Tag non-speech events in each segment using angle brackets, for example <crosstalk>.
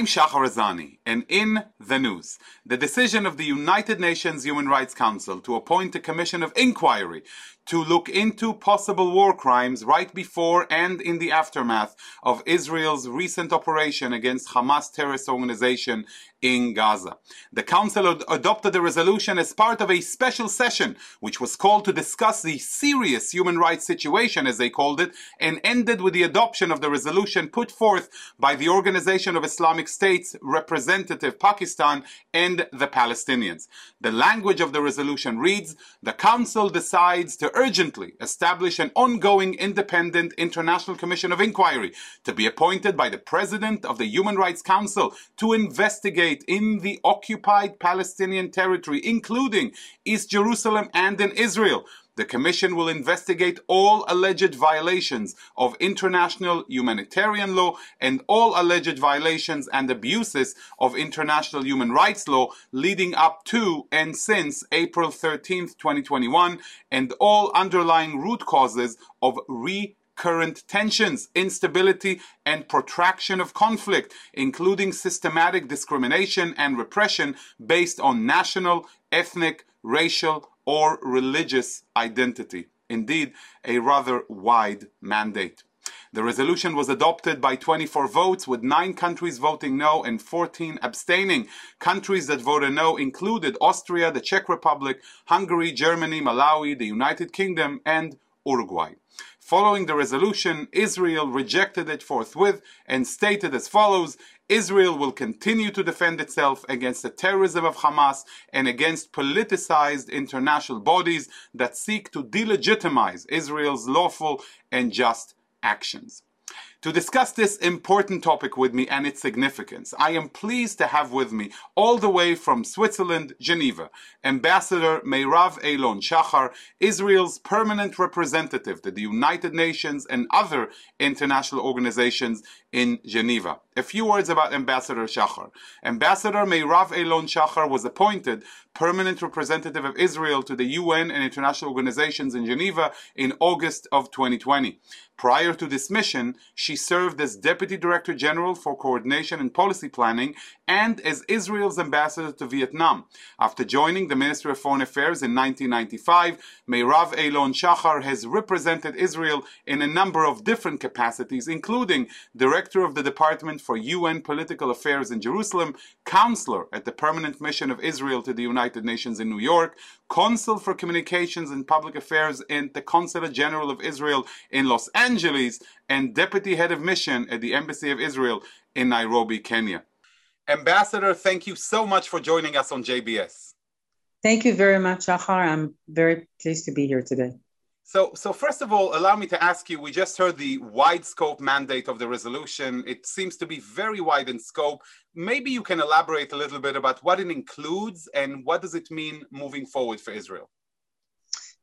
I'm Shachar Azani, and in the news, the decision of the United Nations Human Rights Council to appoint a commission of inquiry to look into possible war crimes right before and in the aftermath of Israel's recent operation against Hamas terrorist organization in Gaza. The Council ad- adopted the resolution as part of a special session, which was called to discuss the serious human rights situation, as they called it, and ended with the adoption of the resolution put forth by the Organization of Islamic States representative Pakistan and the Palestinians. The language of the resolution reads, the Council decides to urgently establish an ongoing independent international commission of inquiry to be appointed by the President of the Human Rights Council to investigate in the occupied Palestinian territory, including East Jerusalem and in Israel, the Commission will investigate all alleged violations of international humanitarian law and all alleged violations and abuses of international human rights law leading up to and since April 13, 2021, and all underlying root causes of re current tensions, instability, and protraction of conflict, including systematic discrimination and repression based on national, ethnic, racial, or religious identity. Indeed, a rather wide mandate. The resolution was adopted by 24 votes, with nine countries voting no and 14 abstaining. Countries that voted no included Austria, the Czech Republic, Hungary, Germany, Malawi, the United Kingdom, and Uruguay. Following the resolution, Israel rejected it forthwith and stated as follows Israel will continue to defend itself against the terrorism of Hamas and against politicized international bodies that seek to delegitimize Israel's lawful and just actions. To discuss this important topic with me and its significance, I am pleased to have with me, all the way from Switzerland, Geneva, Ambassador Meirav Elon Shachar, Israel's permanent representative to the United Nations and other international organizations in Geneva. A few words about Ambassador Shachar. Ambassador Meirav Elon Shachar was appointed permanent representative of Israel to the UN and international organizations in Geneva in August of 2020. Prior to this mission, she served as Deputy Director General for Coordination and Policy Planning and as Israel's ambassador to Vietnam. After joining the Ministry of Foreign Affairs in 1995, Meirav Elon Shachar has represented Israel in a number of different capacities, including Director of the Department for UN Political Affairs in Jerusalem, Counselor at the Permanent Mission of Israel to the United Nations in New York, Consul for Communications and Public Affairs in the Consulate General of Israel in Los Angeles, and Deputy Head of Mission at the Embassy of Israel in Nairobi, Kenya. Ambassador, thank you so much for joining us on JBS. Thank you very much, Shachar. I'm very pleased to be here today. So, so first of all, allow me to ask you. We just heard the wide scope mandate of the resolution. It seems to be very wide in scope. Maybe you can elaborate a little bit about what it includes and what does it mean moving forward for Israel.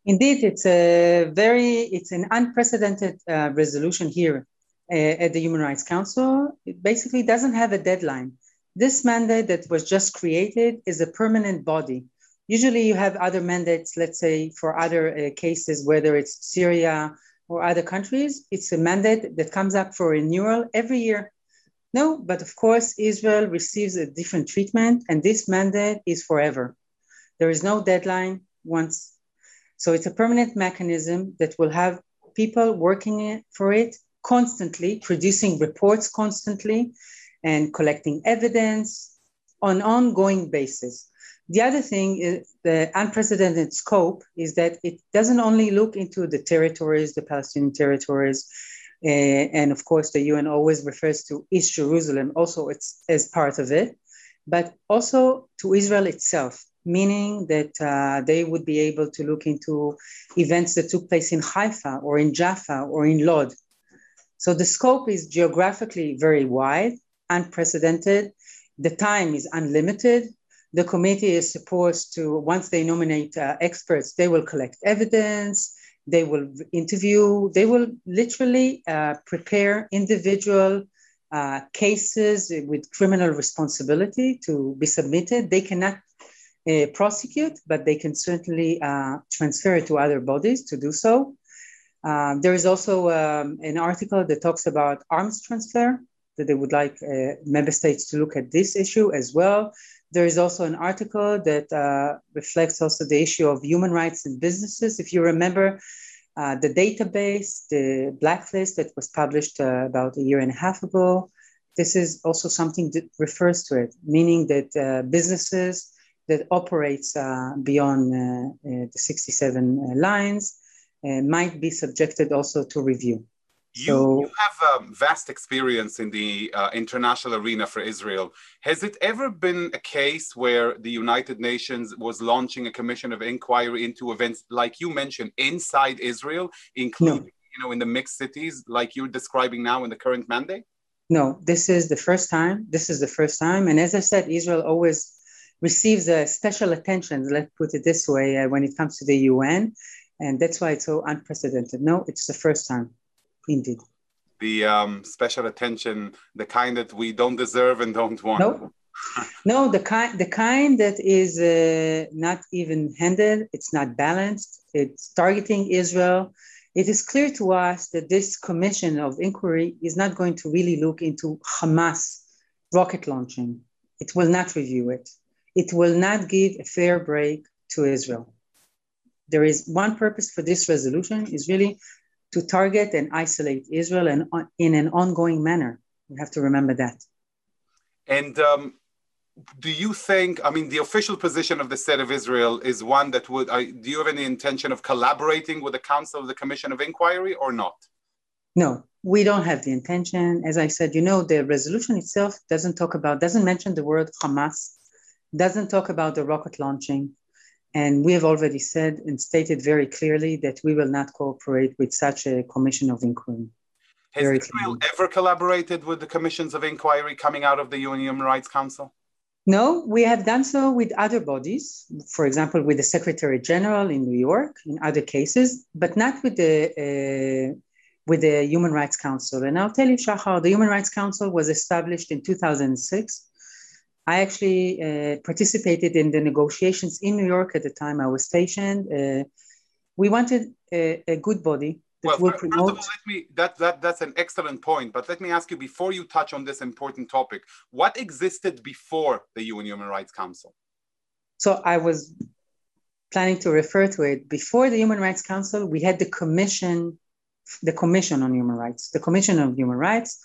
Indeed, it's a very it's an unprecedented uh, resolution here uh, at the Human Rights Council. It basically doesn't have a deadline. This mandate that was just created is a permanent body Usually you have other mandates, let's say for other uh, cases, whether it's Syria or other countries, it's a mandate that comes up for renewal every year. No, but of course, Israel receives a different treatment, and this mandate is forever. There is no deadline once. So it's a permanent mechanism that will have people working for it constantly, producing reports constantly, and collecting evidence on ongoing basis. The other thing is the unprecedented scope is that it doesn't only look into the territories, the Palestinian territories, uh, and of course the UN always refers to East Jerusalem also as part of it, but also to Israel itself, meaning that uh, they would be able to look into events that took place in Haifa or in Jaffa or in Lod. So the scope is geographically very wide, unprecedented. The time is unlimited the committee is supposed to, once they nominate uh, experts, they will collect evidence, they will interview, they will literally uh, prepare individual uh, cases with criminal responsibility to be submitted. They cannot uh, prosecute, but they can certainly uh, transfer it to other bodies to do so. Um, there is also um, an article that talks about arms transfer that they would like uh, member states to look at this issue as well. There is also an article that uh, reflects also the issue of human rights in businesses. If you remember, uh, the database, the blacklist that was published uh, about a year and a half ago, this is also something that refers to it, meaning that uh, businesses that operates uh, beyond uh, the 67 lines might be subjected also to review. You, so, you have a vast experience in the uh, international arena for Israel. Has it ever been a case where the United Nations was launching a commission of inquiry into events like you mentioned inside Israel, including no. you know in the mixed cities like you're describing now in the current mandate? No, this is the first time. This is the first time, and as I said, Israel always receives a special attention. Let's put it this way: uh, when it comes to the UN, and that's why it's so unprecedented. No, it's the first time. Indeed. The um, special attention, the kind that we don't deserve and don't want. No, <laughs> no, the kind, the kind that is uh, not even handed. It's not balanced. It's targeting Israel. It is clear to us that this commission of inquiry is not going to really look into Hamas rocket launching. It will not review it. It will not give a fair break to Israel. There is one purpose for this resolution is really to target and isolate Israel and in an ongoing manner. We have to remember that. And um, do you think, I mean, the official position of the State of Israel is one that would, uh, do you have any intention of collaborating with the Council of the Commission of Inquiry or not? No, we don't have the intention. As I said, you know, the resolution itself doesn't talk about, doesn't mention the word Hamas, doesn't talk about the rocket launching. And we have already said and stated very clearly that we will not cooperate with such a commission of inquiry. Has very Israel clearly. ever collaborated with the commissions of inquiry coming out of the UN Human Rights Council? No, we have done so with other bodies, for example, with the Secretary General in New York, in other cases, but not with the uh, with the Human Rights Council. And I'll tell you, Shahar, the Human Rights Council was established in 2006 I actually uh, participated in the negotiations in New York at the time I was stationed. Uh, we wanted a, a, good body that well, will promote. All, let me, that, that, that's an excellent point, but let me ask you before you touch on this important topic what existed before the UN Human Rights Council? So I was planning to refer to it. Before the Human Rights Council, we had the Commission, the Commission on Human Rights. The Commission on Human Rights.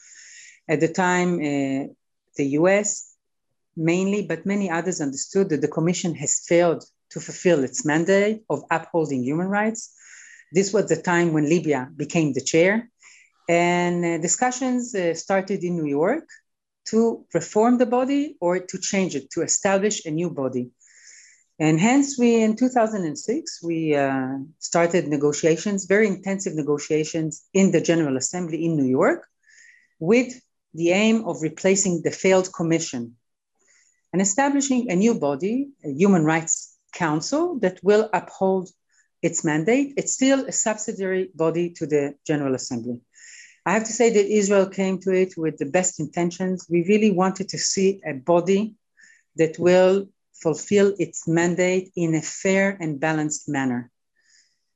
At the time, uh, the US mainly, but many others understood that the Commission has failed to fulfill its mandate of upholding human rights. This was the time when Libya became the chair, and uh, discussions uh, started in New York to reform the body or to change it, to establish a new body. And hence, we in 2006 we uh, started negotiations, very intensive negotiations in the General Assembly in New York, with the aim of replacing the failed commission and establishing a new body, a Human Rights Council, that will uphold its mandate. It's still a subsidiary body to the General Assembly. I have to say that Israel came to it with the best intentions. We really wanted to see a body that will fulfill its mandate in a fair and balanced manner.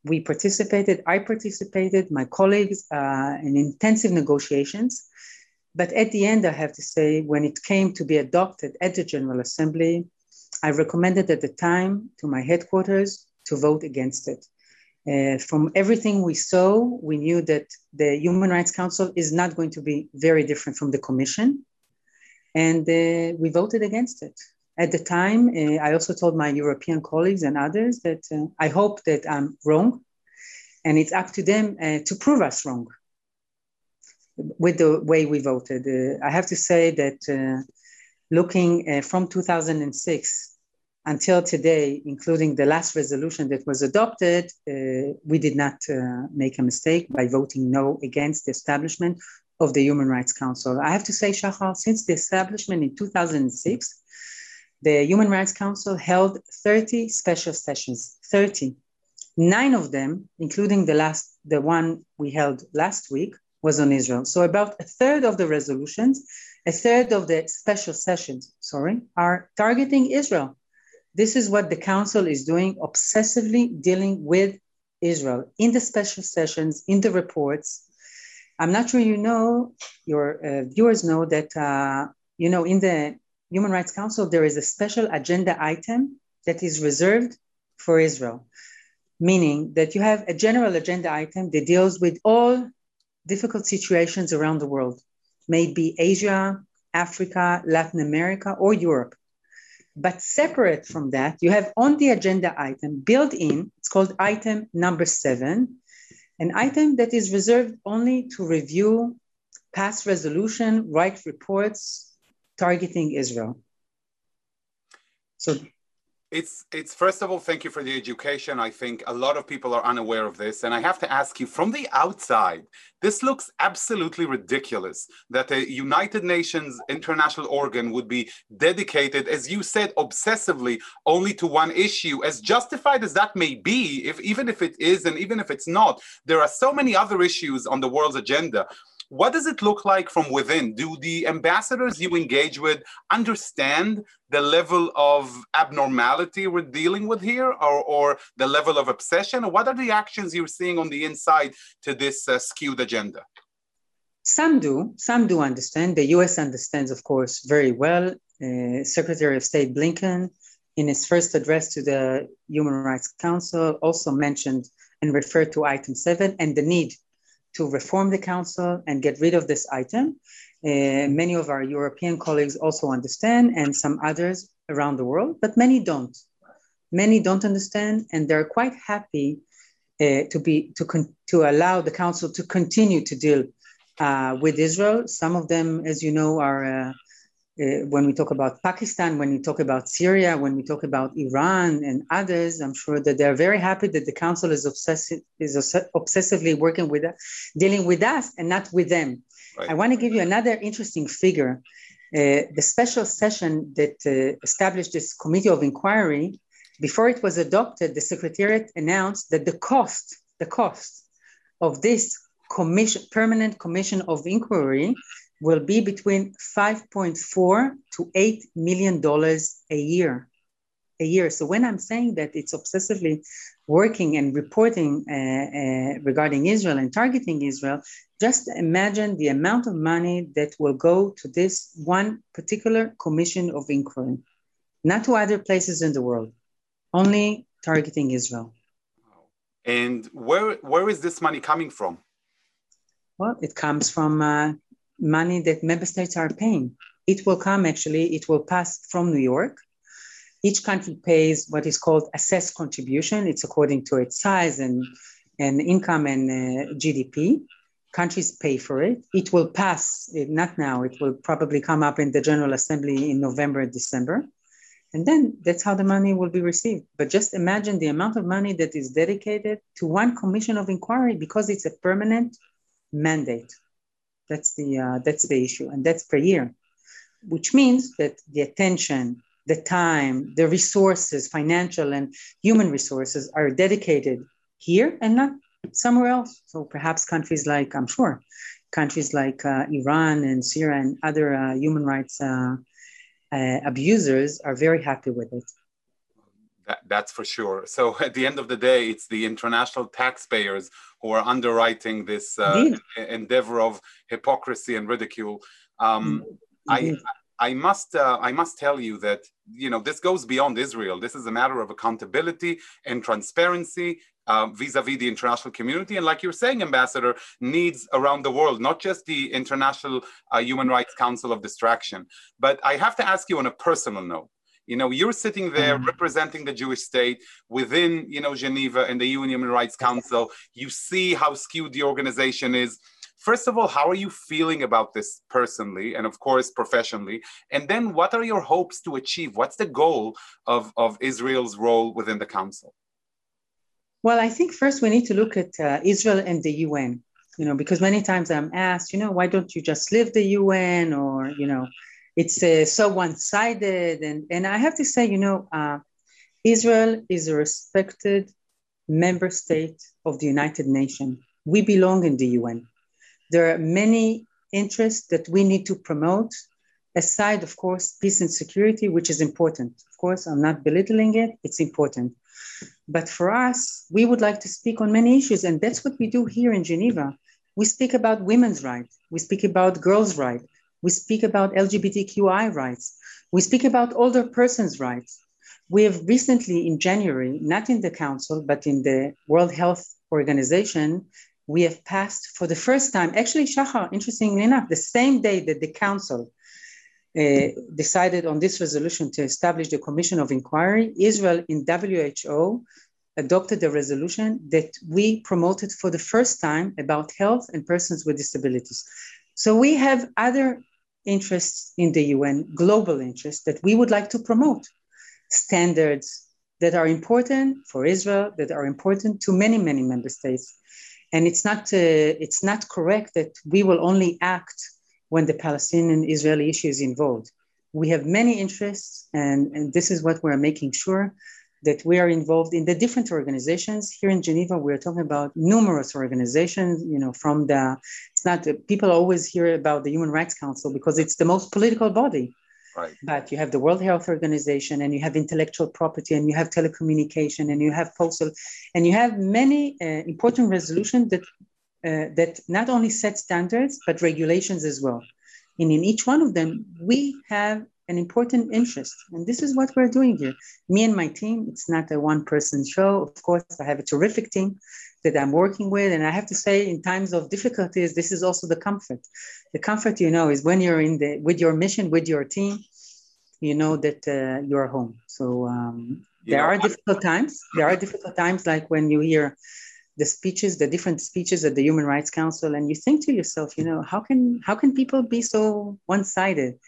We participated, I participated, my colleagues, uh, in intensive negotiations. But at the end, I have to say, when it came to be adopted at the General Assembly, I recommended at the time to my headquarters to vote against it. Uh, from everything we saw, we knew that the Human Rights Council is not going to be very different from the Commission. And uh, we voted against it. At the time, uh, I also told my European colleagues and others that uh, I hope that I'm wrong. And it's up to them uh, to prove us wrong with the way we voted. Uh, I have to say that uh, looking uh, from 2006 until today, including the last resolution that was adopted, uh, we did not make a mistake by voting no against the establishment of the Human Rights Council. I have to say, Shahar, since the establishment in 2006, the Human Rights Council held 30 special sessions, 30. Nine of them, including the last, the one we held last week, was on Israel. So about a third of the resolutions, a third of the special sessions, sorry, are targeting Israel. This is what the council is doing, obsessively dealing with Israel in the special sessions, in the reports. I'm not sure you know, your uh, viewers know that, uh, you know, in the Human Rights Council, there is a special agenda item that is reserved for Israel, meaning that you have a general agenda item that deals with all difficult situations around the world, may it be Asia, Africa, Latin America, or Europe. But separate from that, you have on the agenda item built in, it's called item number seven, an item that is reserved only to review past resolution, write reports targeting Israel. So it's it's first of all thank you for the education. I think a lot of people are unaware of this. And i have to ask you from the outside this looks absolutely ridiculous that a united nations international organ would be dedicated as you said obsessively only to one issue. As justified as that may be if even if it is and even if it's not there are so many other issues on the world's agenda what does it look like from within? Do the ambassadors you engage with understand the level of abnormality we're dealing with here or, or the level of obsession? What are the actions you're seeing on the inside to this uh, skewed agenda? Some do. Some do understand. The US understands, of course, very well. Uh, Secretary of State Blinken, in his first address to the Human Rights Council, also mentioned and referred to item seven and the need to reform the council and get rid of this item. Uh, many of our European colleagues also understand, and some others around the world, but many don't. Many don't understand, and they're quite happy uh, to be to con- to allow the council to continue to deal uh, with Israel. Some of them, as you know, are uh, when we talk about Pakistan, when we talk about Syria, when we talk about Iran and others, I'm sure that they're very happy that the council is, obsessive, is obsessively working with us, dealing with us and not with them. Right. I want to give you another interesting figure. Uh, the special session that uh, established this committee of inquiry, before it was adopted, the Secretariat announced that the cost, the cost of this commission, permanent commission of inquiry will be between 5.4 to 8 million dollars a year a year. So when i'm saying that it's obsessively working and reporting uh, uh, regarding israel and targeting israel just imagine the amount of money that will go to this one particular commission of inquiry. Not to other places in the world only targeting israel. And where where is this money coming from? Well it comes from uh, money that member states are paying. It will come actually, it will pass from New York. Each country pays what is called assessed contribution. It's according to its size and, and income and uh, GDP. Countries pay for it. It will pass, eh, not now, it will probably come up in the General Assembly in November, December. And then that's how the money will be received. But just imagine the amount of money that is dedicated to one commission of inquiry because it's a permanent mandate. That's the uh, that's the issue, and that's per year, which means that the attention, the time, the resources, financial and human resources, are dedicated here and not somewhere else. So perhaps countries like I'm sure, countries like uh, Iran and Syria and other uh, human rights uh, uh, abusers are very happy with it. That, that's for sure. So <laughs> at the end of the day, it's the international taxpayers who are underwriting this uh, endeavor of hypocrisy and ridicule. Um, I, I must, uh, I must tell you that you know this goes beyond Israel. This is a matter of accountability and transparency uh, vis-a-vis the international community, and like you're saying, Ambassador, needs around the world, not just the International uh, Human Rights Council of Distraction. But I have to ask you on a personal note you know, you're sitting there mm. representing the Jewish state within, you know, Geneva and the UN Human Rights Council. You see how skewed the organization is. First of all, how are you feeling about this personally and, of course, professionally? And then, what are your hopes to achieve? What's the goal of, of Israel's role within the council? Well, I think first we need to look at uh, Israel and the UN, you know, because many times I'm asked, you know, why don't you just leave the UN or, you know, it's uh, so one-sided and, and i have to say you know uh, israel is a respected member state of the united nations we belong in the un there are many interests that we need to promote aside of course peace and security which is important. Of course i'm not belittling it it's important. But for us we would like to speak on many issues and that's what we do here in geneva. We speak about women's rights, we speak about girls' rights, we speak about LGBTQI rights, we speak about older persons' rights. We have recently, in January, not in the Council, but in the World Health Organization, we have passed for the first time, actually, Shahar, interestingly enough, the same day that the Council uh, decided on this resolution to establish the Commission of Inquiry, Israel in WHO adopted a resolution that we promoted for the first time about health and persons with disabilities. So we have other interests in the UN, global interests that we would like to promote, standards that are important for Israel, that are important to many, many member states. And it's not, uh, it's not correct that we will only act when the Palestinian Israeli issue is involved. We have many interests, and, and this is what we're making sure that we are involved in the different organizations. Here in Geneva, we're talking about numerous organizations, you know, from the, it's not, people always hear about the Human Rights Council because it's the most political body. Right. But you have the World Health Organization and you have intellectual property and you have telecommunication and you have postal and you have many uh, important resolutions that uh, that not only set standards but regulations as well. And in each one of them, we have an important interest. And this is what we're doing here. Me and my team, it's not a one person show. Of course, I have a terrific team that I'm working with. And I have to say, in times of difficulties, this is also the comfort. The comfort, you know, is when you're in the, with your mission, with your team, you know that uh, you're home. So um, there know, are difficult times. There are difficult times like when you hear the speeches, the different speeches at the Human Rights Council, and you think to yourself, you know, how can how can people be so one-sided?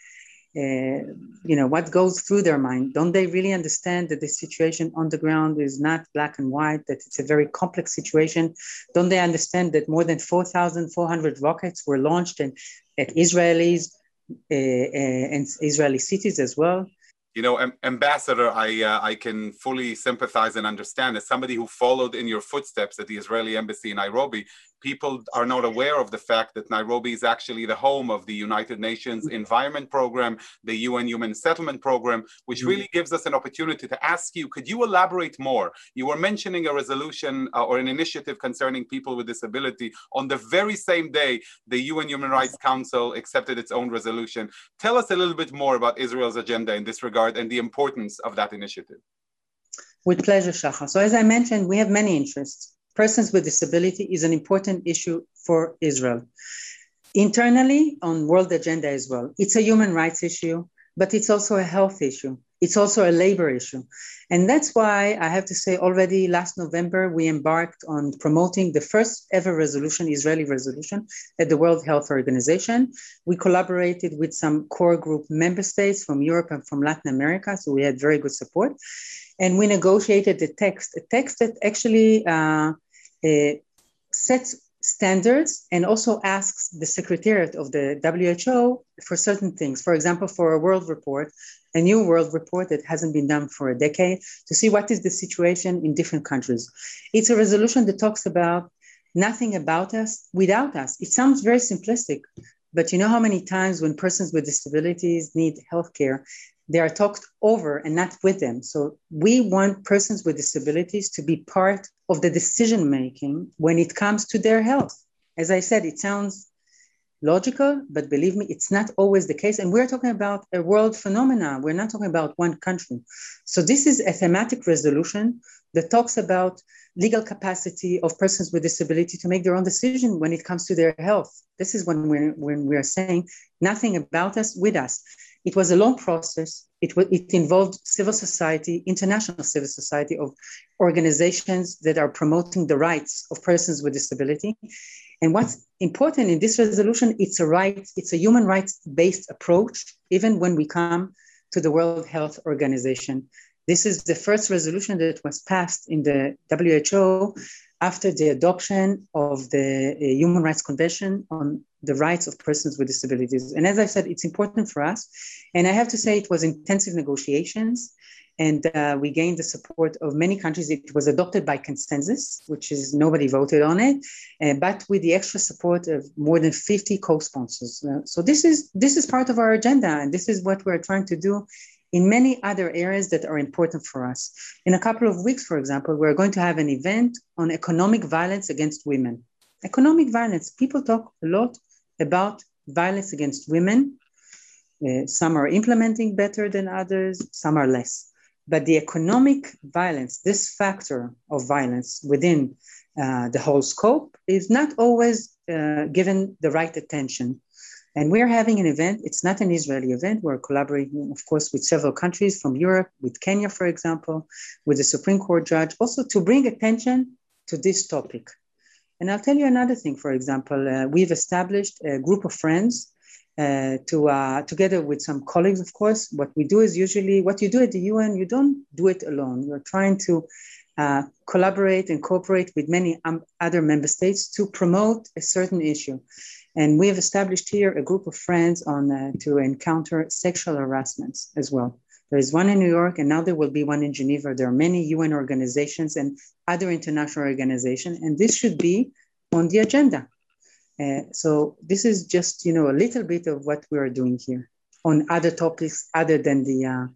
You know, what goes through their mind? Don't they really understand that the situation on the ground is not black and white? That it's a very complex situation? Don't they understand that more than 4,400 rockets were launched and at Israelis uh, uh, and Israeli cities as well? you know, Ambassador, I uh, I can fully sympathize and understand. As somebody who followed in your footsteps at the Israeli embassy in Nairobi, people are not aware of the fact that Nairobi is actually the home of the United Nations mm-hmm. Environment Program, the UN Human Settlement Program, which mm-hmm. really gives us an opportunity to ask you, could you elaborate more? You were mentioning a resolution uh, or an initiative concerning people with disability on the very same day the UN Human Rights Council accepted its own resolution. Tell us a little bit more about Israel's agenda in this regard and the importance of that initiative. With pleasure, Shahar. So as I mentioned, we have many interests persons with disability is an important issue for Israel. Internally, on world agenda as well, it's a human rights issue, but it's also a health issue. It's also a labor issue. And that's why I have to say already last November, we embarked on promoting the first ever resolution, Israeli resolution at the World Health Organization. We collaborated with some core group member states from Europe and from Latin America. So we had very good support and we negotiated a text, a text that actually uh, sets standards and also asks the secretariat of the WHO for certain things. For example, for a world report, a new world report that hasn't been done for a decade to see what is the situation in different countries. It's a resolution that talks about nothing about us without us. It sounds very simplistic, but you know how many times when persons with disabilities need healthcare, they are talked over and not with them. So we want persons with disabilities to be part of the decision making when it comes to their health. As I said, it sounds logical, but believe me, it's not always the case. And we're talking about a world phenomenon. We're not talking about one country. So this is a thematic resolution that talks about legal capacity of persons with disability to make their own decision when it comes to their health. This is when we're, when we're saying nothing about us with us. It was a long process. It, it involved civil society, international civil society of organizations that are promoting the rights of persons with disability. And what's important in this resolution, it's a right, it's a human rights based approach, even when we come to the World Health Organization. This is the first resolution that was passed in the WHO after the adoption of the uh, Human Rights Convention on the rights of persons with disabilities. And as I said, it's important for us. And I have to say, it was intensive negotiations, and uh, we gained the support of many countries. It was adopted by consensus, which is nobody voted on it, uh, but with the extra support of more than 50 co-sponsors. Uh, so this is this is part of our agenda, and this is what we're trying to do in many other areas that are important for us. In a couple of weeks, for example, we're going to have an event on economic violence against women. Economic violence. People talk a lot about violence against women. Uh, some are implementing better than others, some are less. But the economic violence, this factor of violence within uh, the whole scope, is not always uh, given the right attention. And we're having an event, it's not an Israeli event. We're collaborating, of course, with several countries from Europe, with Kenya, for example, with the Supreme Court judge, also to bring attention to this topic. And I'll tell you another thing, for example, uh, we've established a group of friends uh, to uh, together with some colleagues, of course. What we do is usually what you do at the UN, you don't do it alone. You're trying to uh, collaborate and cooperate with many um, other member states to promote a certain issue. And we have established here a group of friends on uh, to encounter sexual harassments as well. There is one in New York, and now there will be one in Geneva. There are many UN organizations and other international organizations, and this should be on the agenda. Uh, so this is just you know a little bit of what we are doing here on other topics other than the uh,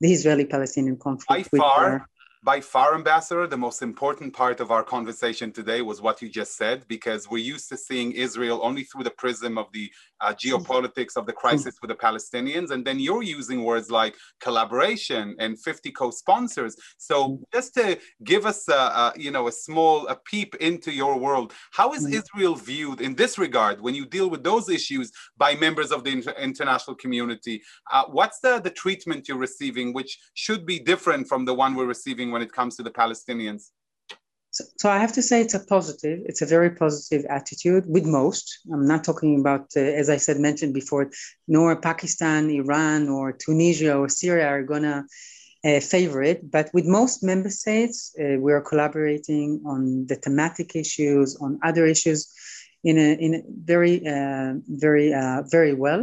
the Israeli-Palestinian conflict. By far, by far, Ambassador, the most important part of our conversation today was what you just said, because we're used to seeing Israel only through the prism of the uh, geopolitics of the crisis with the Palestinians. And then you're using words like collaboration and 50 co-sponsors. So just to give us, a, a, you know, a small a peep into your world, how is mm. Israel viewed in this regard when you deal with those issues by members of the inter- international community? Uh, what's the, the treatment you're receiving, which should be different from the one we're receiving when it comes to the Palestinians? So, so, I have to say it's a positive. It's a very positive attitude with most. I'm not talking about, uh, as I said, mentioned before, nor Pakistan, Iran, or Tunisia or Syria are gonna uh, favor it. But with most member states, uh, we are collaborating on the thematic issues, on other issues, in a in a very uh, very uh, very well.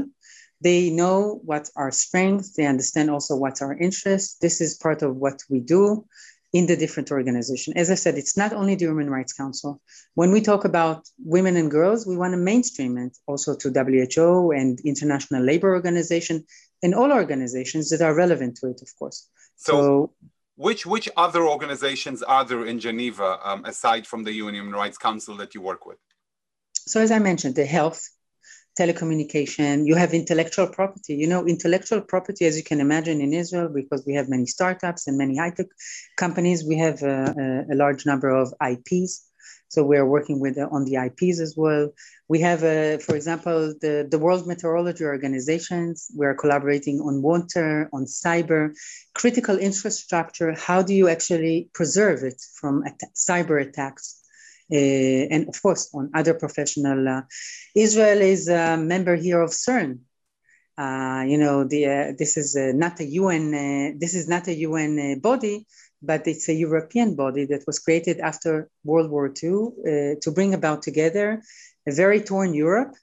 They know what our strengths. They understand also what's our interests. This is part of what we do in the different organization. As I said, it's not only the Human Rights Council. When we talk about women and girls, we want to mainstream it also to WHO and International Labor Organization and all organizations that are relevant to it, of course. So, so which which other organizations are there in Geneva um, aside from the UN Human Rights Council that you work with? So as I mentioned, the health, telecommunication, you have intellectual property. You know, intellectual property, as you can imagine in Israel, because we have many startups and many high tech companies, we have a, a, large number of IPs. So we're working with uh, on the IPs as well. We have, uh, for example, the, the World Meteorology Organizations. We're collaborating on water, on cyber, critical infrastructure. How do you actually preserve it from at- cyber attacks? Uh, and of course on other professional. Uh, Israel is a member here of CERN. Uh, you know, the, this is not a UN. this is not a UN body, but it's a European body that was created after World War II to bring about together a very torn Europe,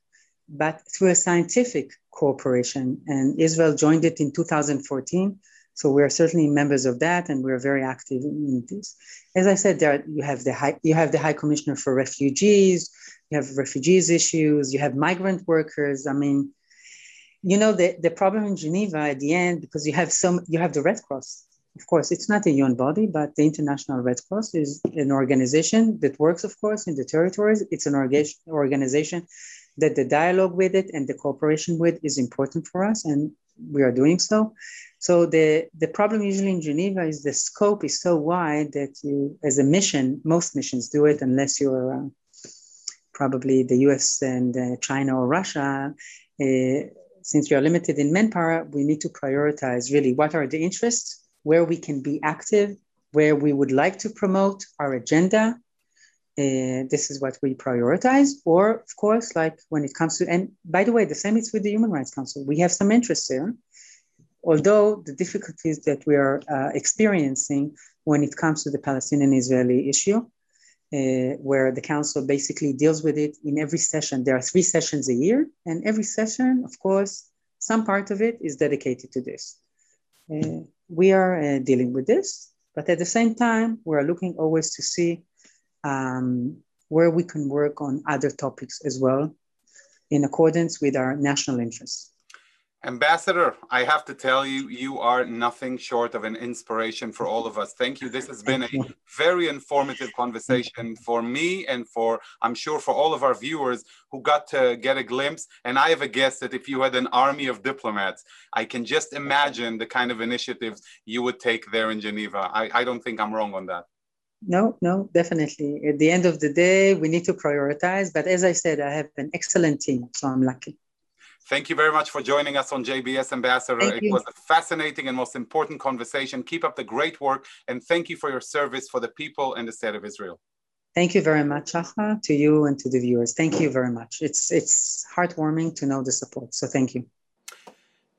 but through a scientific cooperation. And Israel joined it in 2014 so we are certainly members of that, and we're very active in this. As I said, there you have the high, you have the High Commissioner for Refugees, you have refugees issues, you have migrant workers. I mean, you know the, the problem in Geneva at the end because you have some you have the Red Cross. Of course, it's not a UN body, but the International Red Cross is an organization that works, of course, in the territories. It's an organization that the dialogue with it and the cooperation with is important for us, and we are doing so. So the, the problem usually in Geneva is the scope is so wide that you, as a mission, most missions do it unless you're uh, probably the US and uh, China or Russia. Uh, since we are limited in manpower, we need to prioritize really what are the interests, where we can be active, where we would like to promote our agenda. Uh, this is what we prioritize. Or, of course, like when it comes to, and by the way, the same is with the Human Rights Council. We have some interests there although the difficulties that we are uh, experiencing when it comes to the Palestinian Israeli issue, uh, where the council basically deals with it in every session. There are three sessions a year, and every session, of course, some part of it is dedicated to this. Uh, we are uh, dealing with this, but at the same time, we're looking always to see um, where we can work on other topics as well in accordance with our national interests. Ambassador, I have to tell you, you are nothing short of an inspiration for all of us. Thank you. This has been a very informative conversation for me and for, I'm sure, for all of our viewers who got to get a glimpse. And I have a guess that if you had an army of diplomats, I can just imagine the kind of initiatives you would take there in Geneva. I, I don't think I'm wrong on that. No, no, definitely. At the end of the day, we need to prioritize. But as I said, I have an excellent team, so I'm lucky. Thank you very much for joining us on JBS Ambassador. Thank it you. was a fascinating and most important conversation. Keep up the great work and thank you for your service for the people and the state of Israel. Thank you very much, Shachar, to you and to the viewers. Thank you very much. It's it's heartwarming to know the support. So thank you.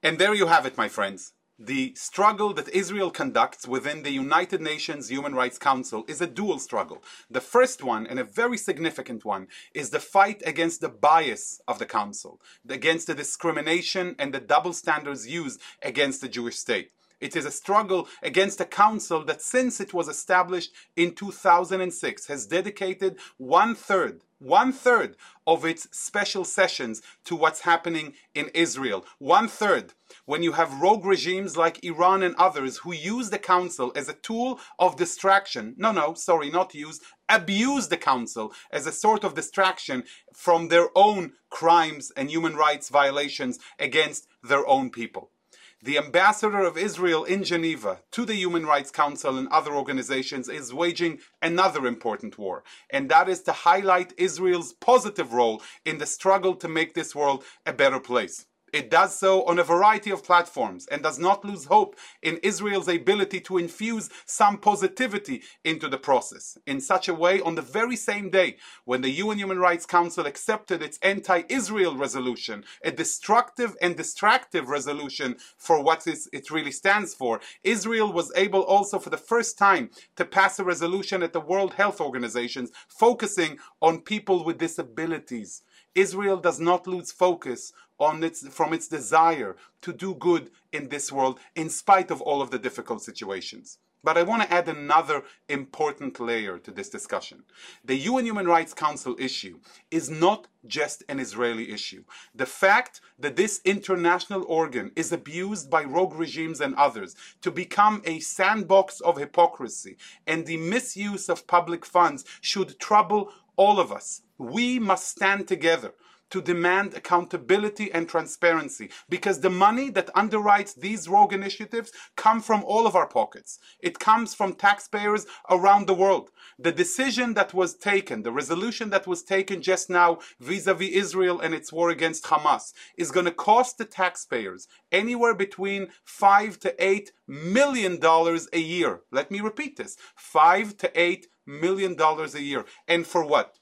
And there you have it, my friends. The struggle that Israel conducts within the United Nations Human Rights Council is a dual struggle. The first one, and a very significant one, is the fight against the bias of the Council, against the discrimination and the double standards used against the Jewish state. It is a struggle against a council that, since it was established in 2006, has dedicated one third one third of its special sessions to what's happening in Israel. One third. When you have rogue regimes like Iran and others who use the council as a tool of distraction, no, no, sorry, not use, abuse the council as a sort of distraction from their own crimes and human rights violations against their own people the ambassador of Israel in Geneva to the Human Rights Council and other organizations is waging another important war, and that is to highlight Israel's positive role in the struggle to make this world a better place. It does so on a variety of platforms and does not lose hope in Israel's ability to infuse some positivity into the process. In such a way, on the very same day when the UN Human Rights Council accepted its anti Israel resolution, a destructive and distractive resolution for what it really stands for, Israel was able also for the first time to pass a resolution at the World Health Organization focusing on people with disabilities. Israel does not lose focus on its, from its desire to do good in this world in spite of all of the difficult situations. But I want to add another important layer to this discussion. The UN Human Rights Council issue is not just an Israeli issue. The fact that this international organ is abused by rogue regimes and others to become a sandbox of hypocrisy and the misuse of public funds should trouble all of us. We must stand together to demand accountability and transparency because the money that underwrites these rogue initiatives come from all of our pockets. It comes from taxpayers around the world. The decision that was taken, the resolution that was taken just now vis-a-vis Israel and its war against Hamas is going to cost the taxpayers anywhere between 5 to 8 million dollars a year. Let me repeat this. 5 to 8 million dollars a year. And for what?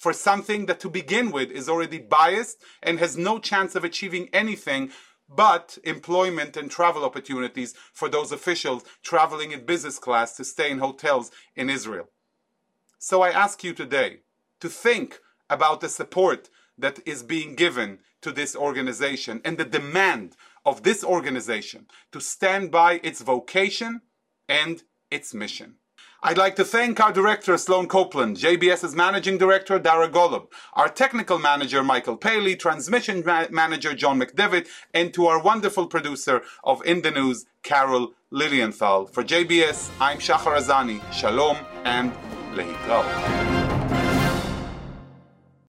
For something that to begin with is already biased and has no chance of achieving anything but employment and travel opportunities for those officials traveling in business class to stay in hotels in Israel. So I ask you today to think about the support that is being given to this organization and the demand of this organization to stand by its vocation and its mission. I'd like to thank our director, Sloan Copeland, JBS's managing director, Dara Golub, our technical manager, Michael Paley, transmission ma- manager, John McDevitt, and to our wonderful producer of In the News, Carol Lilienthal. For JBS, I'm Shachar Azani. Shalom and Lehitraot.